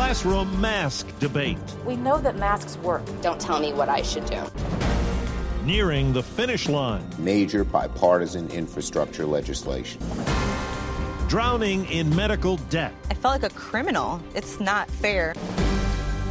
Classroom mask debate. We know that masks work. Don't tell me what I should do. Nearing the finish line. Major bipartisan infrastructure legislation. Drowning in medical debt. I felt like a criminal. It's not fair.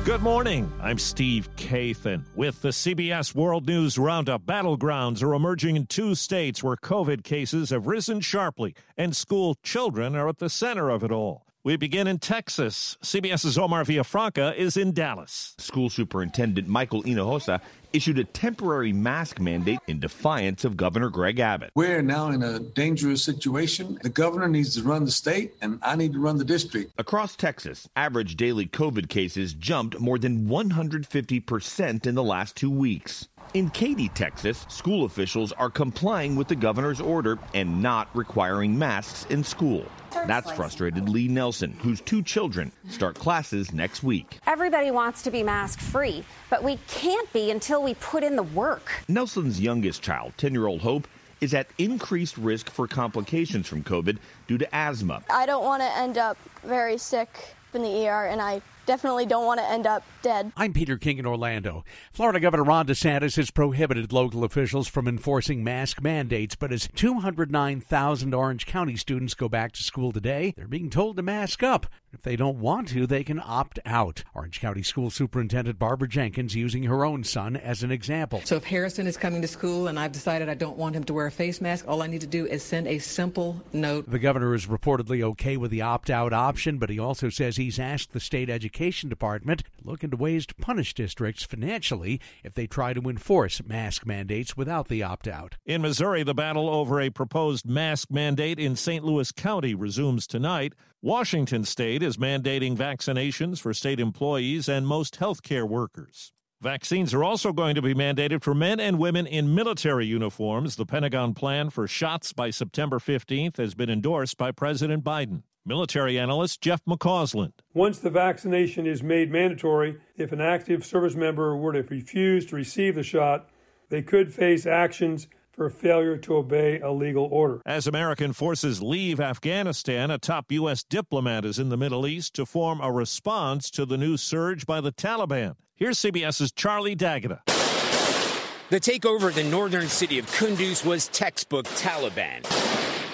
Good morning. I'm Steve Kathan with the CBS World News Roundup. Battlegrounds are emerging in two states where COVID cases have risen sharply, and school children are at the center of it all. We begin in Texas. CBS's Omar Villafranca is in Dallas. School Superintendent Michael Hinojosa issued a temporary mask mandate in defiance of Governor Greg Abbott. We're now in a dangerous situation. The governor needs to run the state, and I need to run the district. Across Texas, average daily COVID cases jumped more than 150% in the last two weeks. In Katy, Texas, school officials are complying with the governor's order and not requiring masks in school. That's frustrated Lee Nelson, whose two children start classes next week. Everybody wants to be mask free, but we can't be until we put in the work. Nelson's youngest child, 10 year old Hope, is at increased risk for complications from COVID due to asthma. I don't want to end up very sick in the ER, and I definitely don't want to end up dead. I'm Peter King in Orlando. Florida Governor Ron DeSantis has prohibited local officials from enforcing mask mandates, but as 209,000 Orange County students go back to school today, they're being told to mask up. If they don't want to, they can opt out. Orange County School Superintendent Barbara Jenkins using her own son as an example. So if Harrison is coming to school and I've decided I don't want him to wear a face mask, all I need to do is send a simple note. The governor is reportedly okay with the opt out option, but he also says he's asked the state education department to look into ways to punish districts financially if they try to enforce mask mandates without the opt out. In Missouri, the battle over a proposed mask mandate in St. Louis County resumes tonight. Washington state is mandating vaccinations for state employees and most healthcare workers. Vaccines are also going to be mandated for men and women in military uniforms. The Pentagon plan for shots by September 15th has been endorsed by President Biden. Military analyst Jeff McCausland. Once the vaccination is made mandatory, if an active service member were to refuse to receive the shot, they could face actions for failure to obey a legal order. As American forces leave Afghanistan, a top U.S. diplomat is in the Middle East to form a response to the new surge by the Taliban. Here's CBS's Charlie D'Agata. The takeover of the northern city of Kunduz was textbook Taliban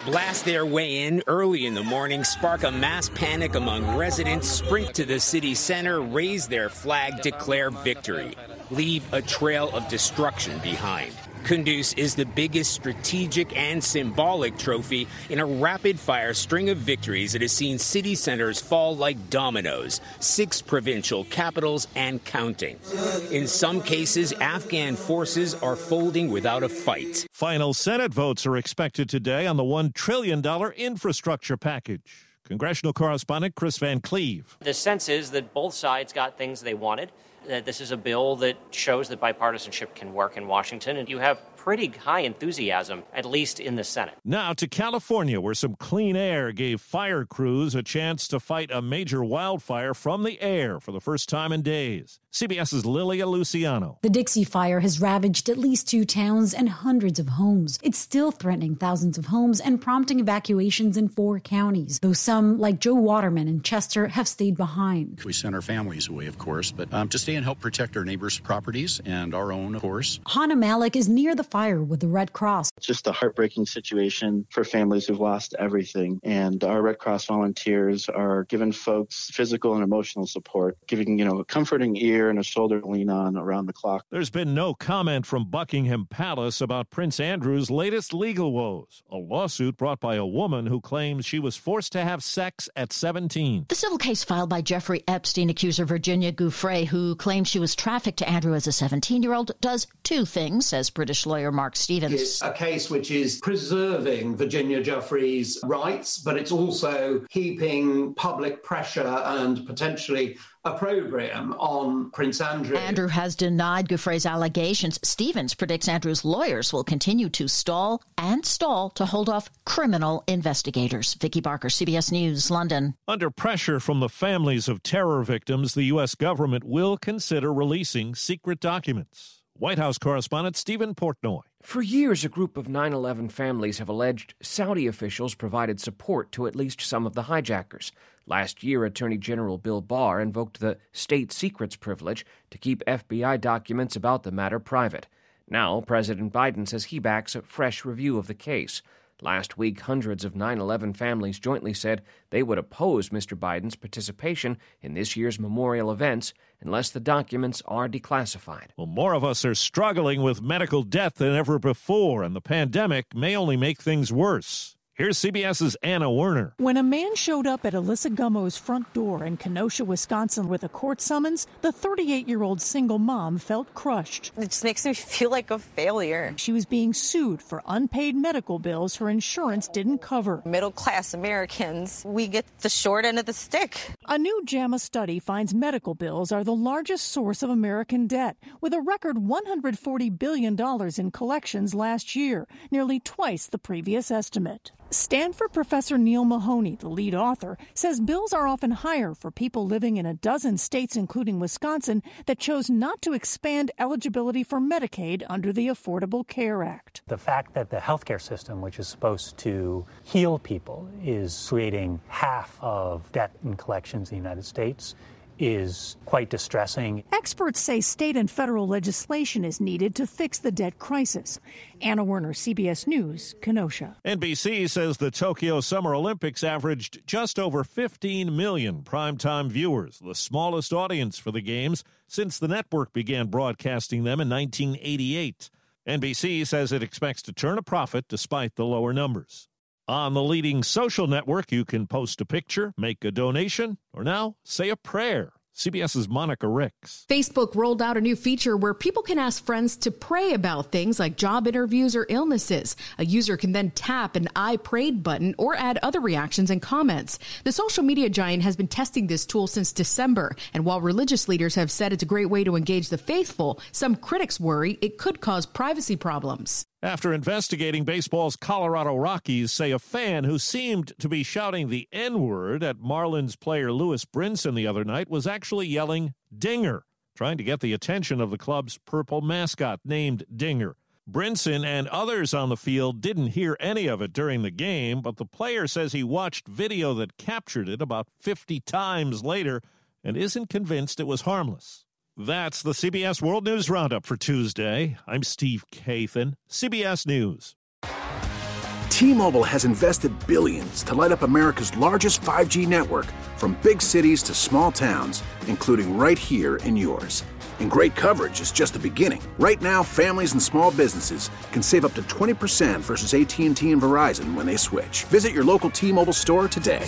blast their way in early in the morning, spark a mass panic among residents, sprint to the city center, raise their flag, declare victory, leave a trail of destruction behind. Kunduz is the biggest strategic and symbolic trophy in a rapid fire string of victories that has seen city centers fall like dominoes, six provincial capitals and counting. In some cases, Afghan forces are folding without a fight. Final Senate votes are expected today on the $1 trillion infrastructure package. Congressional correspondent Chris Van Cleave. The sense is that both sides got things they wanted that this is a bill that shows that bipartisanship can work in Washington, and you have pretty high enthusiasm, at least in the Senate. Now to California, where some clean air gave fire crews a chance to fight a major wildfire from the air for the first time in days. CBS's Lilia Luciano. The Dixie Fire has ravaged at least two towns and hundreds of homes. It's still threatening thousands of homes and prompting evacuations in four counties, though some, like Joe Waterman in Chester, have stayed behind. We sent our families away, of course, but um, to stay and help protect our neighbors' properties and our own, of course. Hannah Malik is near the fire with the Red Cross. It's just a heartbreaking situation for families who've lost everything. And our Red Cross volunteers are giving folks physical and emotional support, giving, you know, a comforting ear and a shoulder to lean on around the clock. There's been no comment from Buckingham Palace about Prince Andrew's latest legal woes, a lawsuit brought by a woman who claims she was forced to have sex at 17. The civil case filed by Jeffrey Epstein accuser Virginia Giuffre, who claims she was trafficked to Andrew as a 17 year old, does two things, says British lawyer Mark Stevens. It's a case which is preserving Virginia Giuffre's rights, but it's also heaping public pressure and potentially a opprobrium on Prince Andrew. Andrew has denied Giuffre's allegations. Stevens predicts Andrew's lawyers will continue to stall and stall to hold off criminal investigators. Vicky Barker, CBS News, London. Under pressure from the families of terror victims, the U.S. government will consider releasing secret documents. White House correspondent Stephen Portnoy. For years, a group of 9 11 families have alleged Saudi officials provided support to at least some of the hijackers. Last year, Attorney General Bill Barr invoked the state secrets privilege to keep FBI documents about the matter private. Now, President Biden says he backs a fresh review of the case. Last week, hundreds of 9 11 families jointly said they would oppose Mr. Biden's participation in this year's memorial events unless the documents are declassified. Well, more of us are struggling with medical death than ever before, and the pandemic may only make things worse. Here's CBS's Anna Werner. When a man showed up at Alyssa Gummo's front door in Kenosha, Wisconsin with a court summons, the 38 year old single mom felt crushed. It just makes me feel like a failure. She was being sued for unpaid medical bills her insurance didn't cover. Middle class Americans, we get the short end of the stick. A new JAMA study finds medical bills are the largest source of American debt, with a record $140 billion in collections last year, nearly twice the previous estimate. Stanford professor Neale Mahoney, the lead author, says bills are often higher for people living in a dozen states, including Wisconsin, that chose not to expand eligibility for Medicaid under the Affordable Care Act. The fact that the healthcare system, which is supposed to heal people, is creating half of debt and collections in the United States is quite distressing. Experts say state and federal legislation is needed to fix the debt crisis. Anna Werner, CBS News, Kenosha. NBC says the Tokyo Summer Olympics averaged just over 15 million primetime viewers, the smallest audience for the Games since the network began broadcasting them in 1988. NBC says it expects to turn a profit despite the lower numbers. On the leading social network, you can post a picture, make a donation, or now say a prayer. CBS's Monica Ricks. Facebook rolled out a new feature where people can ask friends to pray about things like job interviews or illnesses. A user can then tap an I prayed button or add other reactions and comments. The social media giant has been testing this tool since December, and while religious leaders have said it's a great way to engage the faithful, some critics worry it could cause privacy problems. After investigating baseball's Colorado Rockies, say a fan who seemed to be shouting the N word at Marlins player Lewis Brinson the other night was actually yelling Dinger, trying to get the attention of the club's purple mascot named Dinger. Brinson and others on the field didn't hear any of it during the game, but the player says he watched video that captured it about 50 times later and isn't convinced it was harmless. That's the CBS World News Roundup for Tuesday. I'm Steve Kathan, CBS News. T-Mobile has invested billions to light up America's largest 5G network from big cities to small towns, including right here in yours. And great coverage is just the beginning. Right now, families and small businesses can save up to 20% versus AT&T and Verizon when they switch. Visit your local T-Mobile store today.